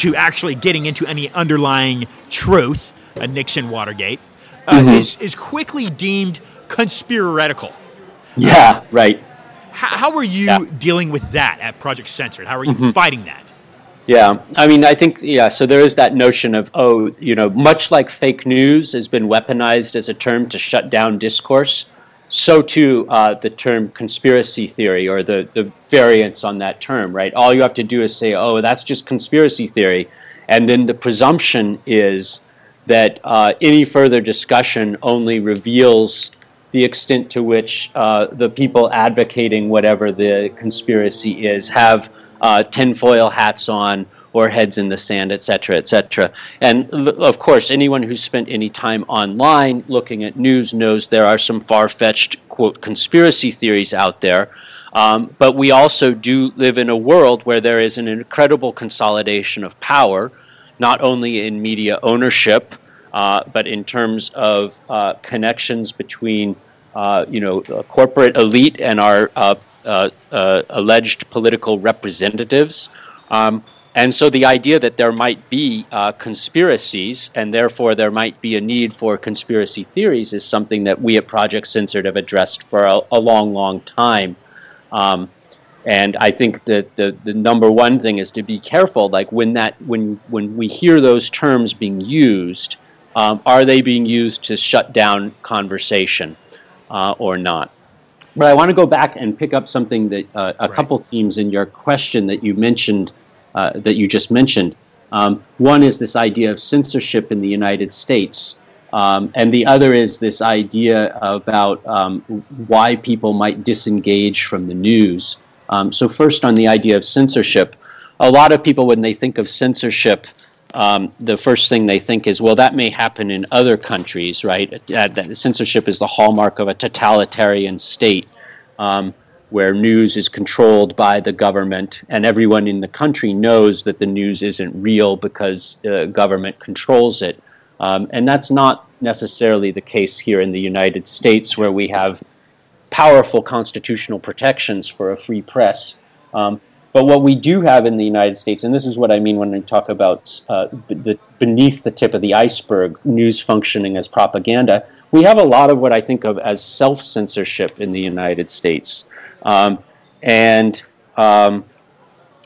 to actually getting into any underlying truth, a Nixon Watergate, uh, mm-hmm. is, is quickly deemed conspiratical. Yeah, right. How, how are you yeah. dealing with that at Project Censored? How are you mm-hmm. fighting that? Yeah, I mean, I think, yeah, so there is that notion of, oh, you know, much like fake news has been weaponized as a term to shut down discourse, so too uh, the term conspiracy theory or the, the variance on that term, right? All you have to do is say, oh, that's just conspiracy theory. And then the presumption is that uh, any further discussion only reveals the extent to which uh, the people advocating whatever the conspiracy is have uh, tinfoil hats on or heads in the sand, et cetera, et cetera. And of course, anyone who's spent any time online looking at news knows there are some far fetched, quote, conspiracy theories out there. Um, but we also do live in a world where there is an incredible consolidation of power, not only in media ownership, uh, but in terms of uh, connections between, uh, you know, corporate elite and our uh, uh, uh, alleged political representatives. Um, and so the idea that there might be uh, conspiracies and therefore there might be a need for conspiracy theories is something that we at Project Censored have addressed for a, a long, long time. Um, and I think that the, the number one thing is to be careful. Like when that when when we hear those terms being used, um, are they being used to shut down conversation uh, or not? But I want to go back and pick up something that uh, a right. couple themes in your question that you mentioned uh, that you just mentioned. Um, one is this idea of censorship in the United States, um, and the other is this idea about um, why people might disengage from the news. Um, so, first, on the idea of censorship, a lot of people, when they think of censorship, um, the first thing they think is, well, that may happen in other countries, right? That censorship is the hallmark of a totalitarian state. Where news is controlled by the government, and everyone in the country knows that the news isn't real because uh, government controls it. Um, and that's not necessarily the case here in the United States, where we have powerful constitutional protections for a free press. Um, but what we do have in the United States, and this is what I mean when I talk about uh, the, beneath the tip of the iceberg, news functioning as propaganda, we have a lot of what I think of as self censorship in the United States. Um, and um,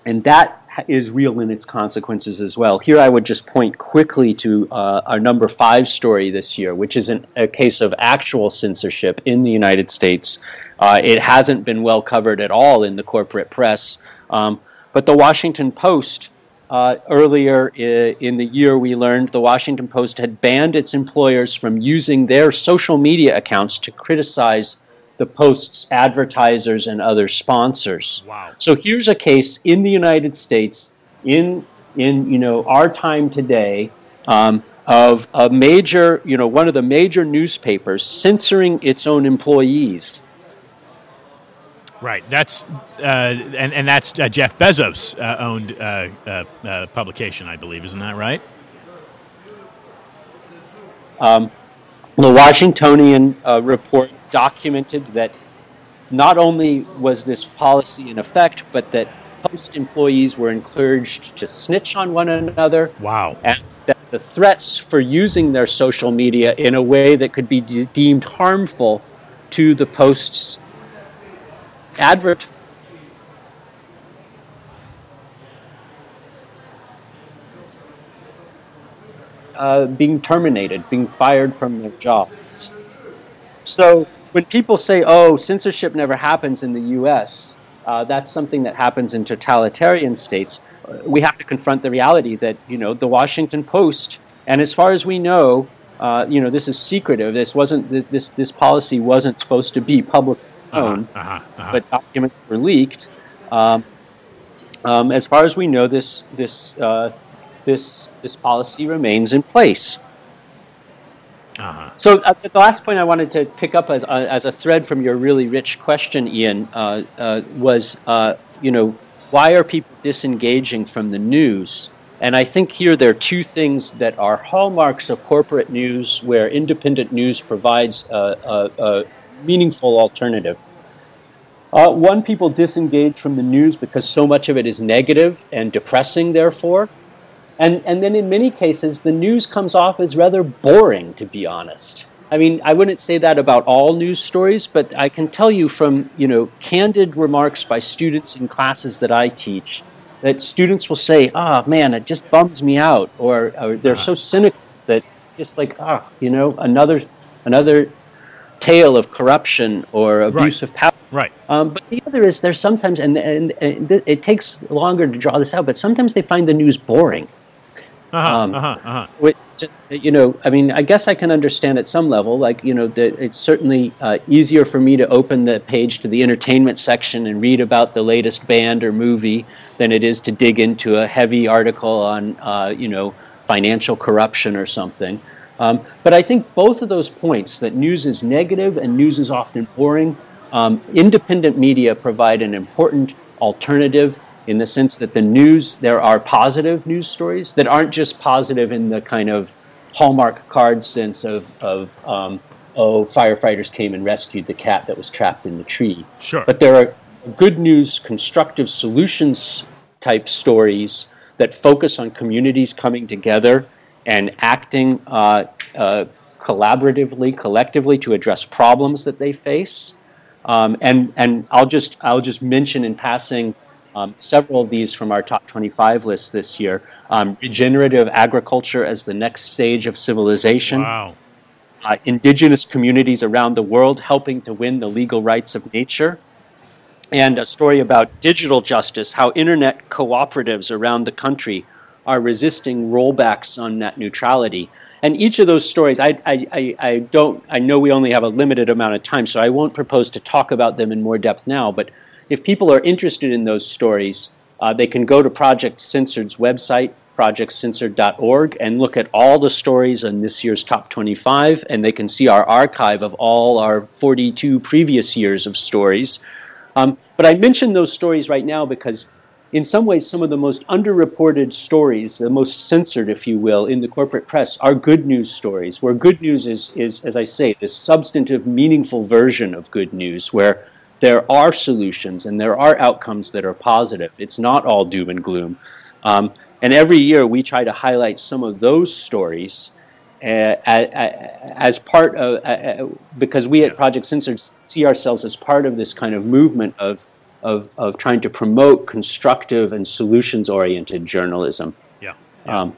and that is real in its consequences as well. Here, I would just point quickly to uh, our number five story this year, which is an, a case of actual censorship in the United States. Uh, it hasn't been well covered at all in the corporate press, um, but the Washington Post uh, earlier in the year, we learned the Washington Post had banned its employers from using their social media accounts to criticize the Post's advertisers and other sponsors. Wow. So here's a case in the United States, in in you know our time today, um, of a major you know one of the major newspapers censoring its own employees Right. That's uh, and and that's uh, Jeff Bezos uh, owned uh, uh, uh, publication, I believe. Isn't that right? Um, the Washingtonian report documented that not only was this policy in effect, but that Post employees were encouraged to snitch on one another. Wow. And that the threats for using their social media in a way that could be de- deemed harmful to the Post's advert uh, being terminated, being fired from their jobs. So when people say, "Oh, censorship never happens in the U.S.," uh, that's something that happens in totalitarian states. We have to confront the reality that you know the Washington Post, and as far as we know, uh, you know this is secretive. This wasn't this this policy wasn't supposed to be public uh-huh, uh-huh, uh-huh. but documents were leaked. Um, um, as far as we know, this this uh, this this policy remains in place. Uh-huh. So uh, the last point I wanted to pick up as uh, as a thread from your really rich question, Ian, uh, uh, was uh, you know why are people disengaging from the news? And I think here there are two things that are hallmarks of corporate news, where independent news provides a, a, a meaningful alternative. Uh, one, people disengage from the news because so much of it is negative and depressing, therefore. And, and then in many cases, the news comes off as rather boring, to be honest. I mean, I wouldn't say that about all news stories, but I can tell you from, you know, candid remarks by students in classes that I teach that students will say, oh, man, it just bums me out. Or, or they're so cynical that it's just like, ah, oh, you know, another, another tale of corruption or abuse right. of power. Right. Um, but the other is there's sometimes, and, and, and, it takes longer to draw this out, but sometimes they find the news boring. Uh-huh, um, uh-huh, uh-huh. Which, you know, I mean, I guess I can understand at some level, like, you know, that it's certainly uh, easier for me to open the page to the entertainment section and read about the latest band or movie than it is to dig into a heavy article on, uh, you know, financial corruption or something. Um, but I think both of those points that news is negative and news is often boring, um, independent media provide an important alternative in the sense that the news, there are positive news stories that aren't just positive in the kind of Hallmark card sense of, of um, oh, firefighters came and rescued the cat that was trapped in the tree. Sure. But there are good news, constructive solutions type stories that focus on communities coming together and acting uh, uh, collaboratively, collectively to address problems that they face. Um, and and I'll just I'll just mention in passing um, several of these from our top 25 list this year. Um, regenerative agriculture as the next stage of civilization. Wow. Uh, indigenous communities around the world helping to win the legal rights of nature. And a story about digital justice, how internet cooperatives around the country are resisting rollbacks on net neutrality. And each of those stories, I, I, I, don't, I know we only have a limited amount of time, so I won't propose to talk about them in more depth now. But if people are interested in those stories, uh, they can go to Project Censored's website, projectcensored.org, and look at all the stories in this year's top 25, and they can see our archive of all our 42 previous years of stories. Um, but I mention those stories right now because in some ways, some of the most underreported stories, the most censored, if you will, in the corporate press are good news stories, where good news is, is as I say, this substantive, meaningful version of good news, where there are solutions and there are outcomes that are positive. It's not all doom and gloom. Um, and every year we try to highlight some of those stories uh, as part of, uh, uh, because we at Project Censored see ourselves as part of this kind of movement of of, of trying to promote constructive and solutions oriented journalism. Yeah. yeah. Um,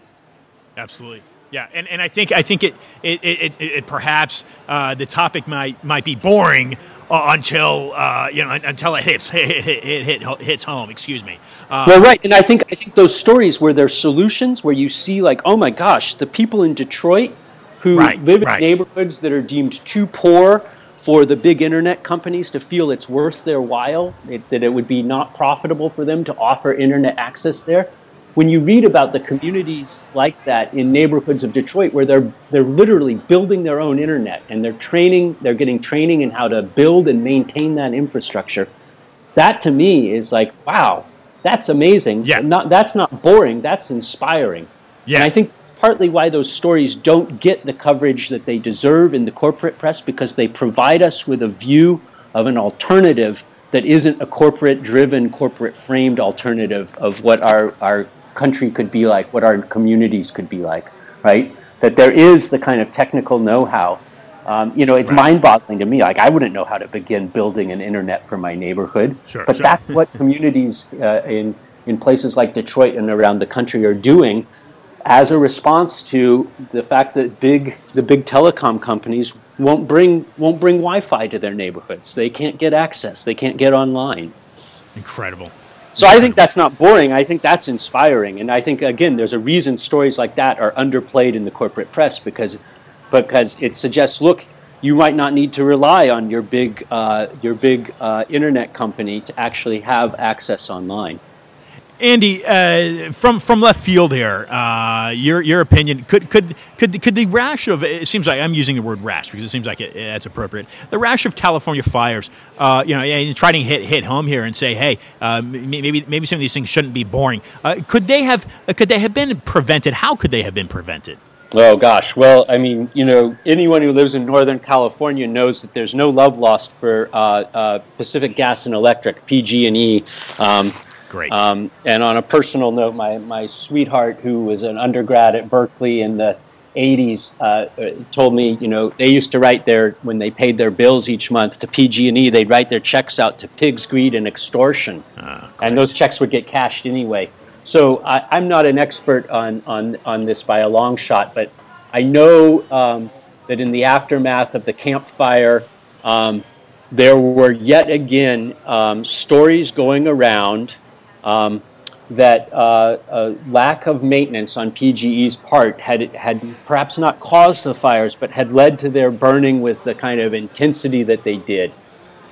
Absolutely. Yeah, and, and I think I think it it, it, it, it perhaps uh, the topic might might be boring uh, until uh, you know until it hits hit, hit, hit, hit, hits home. Excuse me. Uh, well, right, and I think I think those stories where there's solutions, where you see like, oh my gosh, the people in Detroit who Right, live in right. neighborhoods that are deemed too poor for the big internet companies to feel it's worth their while, it, that it would be not profitable for them to offer internet access there. When you read about the communities like that in neighborhoods of Detroit, where they're they're literally building their own internet and they're training, they're getting training in how to build and maintain that infrastructure, that to me is like, wow, that's amazing. Yeah. Not that's not boring. That's inspiring. Yeah. And I think partly why those stories don't get the coverage that they deserve in the corporate press because they provide us with a view of an alternative that isn't a corporate driven, corporate framed alternative of what our, our country could be like, what our communities could be like, right? That there is the kind of technical know how. Um, you know, it's Right. mind boggling to me. Like, I wouldn't know how to begin building an internet for my neighborhood. Sure, but sure. that's what communities uh, in, in places like Detroit and around the country are doing as a response to the fact that big the big telecom companies won't bring won't bring Wi-Fi to their neighborhoods. They can't get access. They can't get online. incredible. So I think that's not boring. I think that's inspiring, and I think again, there's a reason stories like that are underplayed in the corporate press because because it suggests, look, you might not need to rely on your big uh, your big uh, internet company to actually have access online. Andy, uh, from from left field here, uh, your your opinion could could could could the rash of it seems like I'm using the word rash because it seems like it, that's appropriate. The rash of California fires, uh, you know, and try to hit hit home here and say, hey, uh, maybe maybe some of these things shouldn't be boring. Uh, could they have could they have been prevented? How could they have been prevented? Oh gosh, well, I mean, you know, anyone who lives in Northern California knows that there's no love lost for uh, uh, Pacific Gas and Electric (PG&E). Um, Great. Um, and on a personal note, my my sweetheart, who was an undergrad at Berkeley in the '80s, uh, uh, told me, you know, they used to write their when they paid their bills each month to PG&E, they'd write their checks out to pigs, greed, and extortion, and those checks would get cashed anyway. So I, I'm not an expert on, on on this by a long shot, but I know um, that in the aftermath of the campfire, um, there were yet again um, stories going around um, that uh, a lack of maintenance on PGE's part had had perhaps not caused the fires, but had led to their burning with the kind of intensity that they did.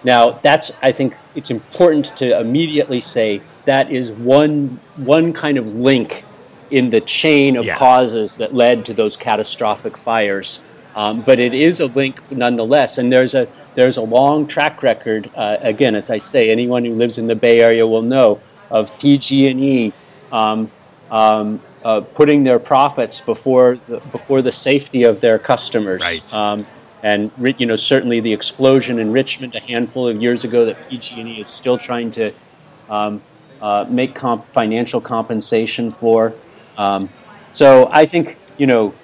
Now, that's I think it's important to immediately say that is one one kind of link in the chain of Yeah. causes that led to those catastrophic fires. Um, but it is a link nonetheless, and there's a there's a long track record. Uh, again, as I say, anyone who lives in the Bay Area will know of PG&E um, um, uh, putting their profits before the, before the safety of their customers. Right. Um, and you know certainly the explosion in Richmond a handful of years ago that PG&E is still trying to um, uh, make comp- financial compensation for. Um, so I think you know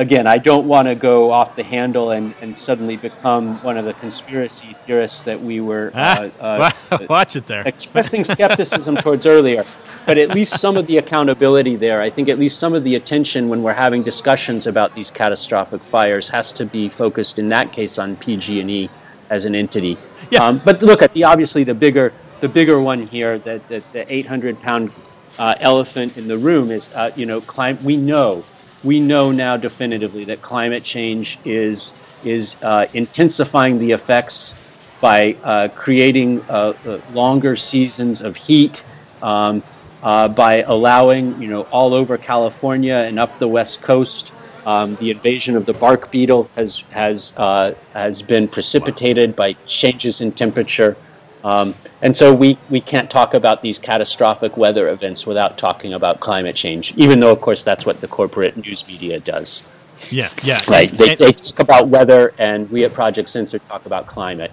again I don't want to go off the handle and, and suddenly become one of the conspiracy theorists that we were uh, uh, Watch it there. expressing skepticism towards earlier, but at least some of the accountability there. I think at least some of the attention when we're having discussions about these catastrophic fires has to be focused in that case on PG&E as an entity. Yeah. Um, but look at the obviously the bigger the bigger one here, the the, the 800 pound uh, elephant in the room is uh, you know we know we know now definitively that climate change is is uh, intensifying the effects by uh, creating uh, uh, longer seasons of heat, um, uh, by allowing, you know, all over California and up the west coast, um, the invasion of the bark beetle has has uh, has been precipitated by changes in temperature. Um, and so we, we can't talk about these catastrophic weather events without talking about climate change, even though, of course, that's what the corporate news media does. Yeah, yeah. Right. They, And- they talk about weather, and we at Project Censored talk about climate.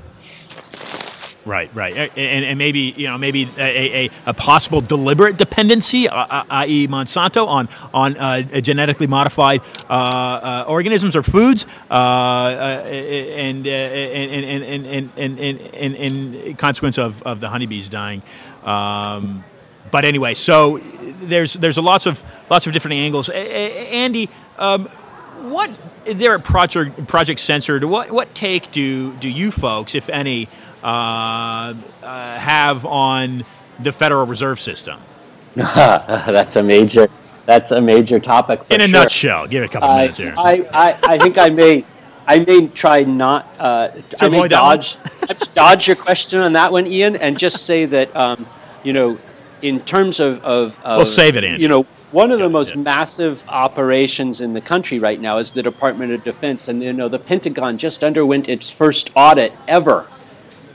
Right, right, and, and maybe you know maybe a, a, a possible deliberate dependency, uh, uh, i.e., Monsanto, on on uh, genetically modified uh, uh, organisms or foods, and, and, and, and, consequence of, of the honeybees dying. Um, but anyway, so there's there's a lots of lots of different angles. Andy, um, what there at Project Project Censored? What what take do do you folks, if any, uh, uh, have on the Federal Reserve System? that's a major that's a major topic. In a sure. nutshell, give it a couple I, minutes here. I, I, I think I may I may try not uh, I may dodge I may dodge your question on that one, Ian, and just say that um, you know, in terms of, of, of We'll save it, Andy. You know, one of the most yeah. massive operations in the country right now is the Department of Defense, and you know the Pentagon just underwent its first audit ever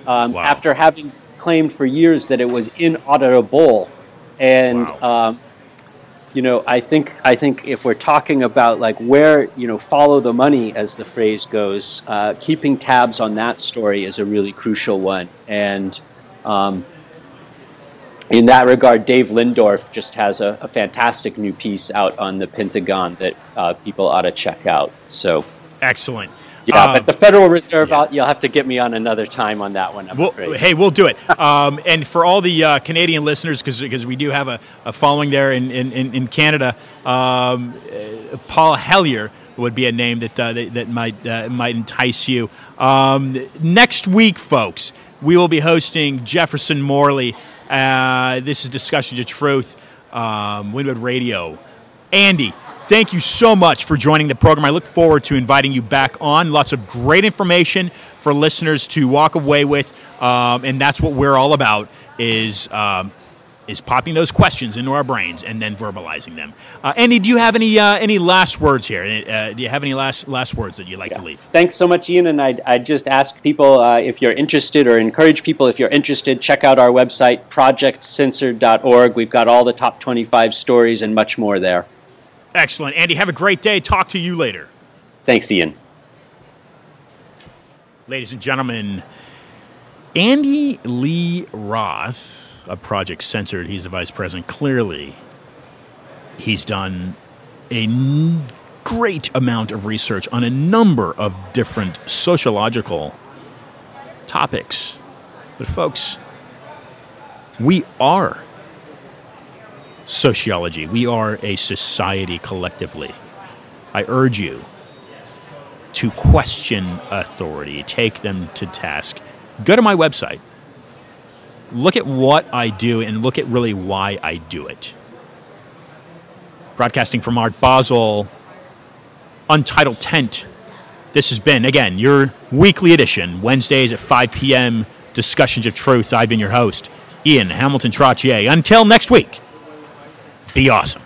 um, Wow. after having claimed for years that it was inauditable, and Wow. um, you know I think I think if we're talking about like where you know follow the money as the phrase goes, uh, keeping tabs on that story is a really crucial one, and um, in that regard, Dave Lindorff just has a, a fantastic new piece out on the Pentagon that uh, people ought to check out. So, Excellent. Yeah, Um, but the Federal Reserve, I'll, you'll have to get me on another time on that one. Well, hey, we'll do it. Um, and for all the uh, Canadian listeners, because we do have a, a following there in, in, in Canada, um, uh, Paul Hellyer would be a name that uh, that, that might uh, might entice you. Um, next week, folks, we will be hosting Jefferson Morley. Uh, this is Discussion of Truth, um, Wynwood Radio. Andy, thank you so much for joining the program. I look forward to inviting you back on. Lots of great information for listeners to walk away with, um, and that's what we're all about. Is um, is popping those questions into our brains and then verbalizing them. Uh, Andy, do you have any uh, any last words here? Uh, do you have any last last words that you'd like to leave? Thanks so much, Ian. And I'd, I'd just ask people uh, if you're interested or encourage people if you're interested, check out our website, projectcensored.org. We've got all the top 25 stories and much more there. Excellent, Andy. Have a great day. Talk to you later. Thanks, Ian. ladies and gentlemen, Andy Lee Roth of Project Censored. He's the vice president. Clearly, he's done a n- great amount of research on a number of different sociological topics. But, folks, we are sociology, we are a society collectively. I urge you to question authority, take them to task. Go to my website, look at what I do, and look at really why I do it. Broadcasting from Art Basel, Untitled Tent. This has been, again, your weekly edition, Wednesdays at 5 p.m. Discussions of Truth. I've been your host, Ian Hamilton Trottier. Until next week, be awesome.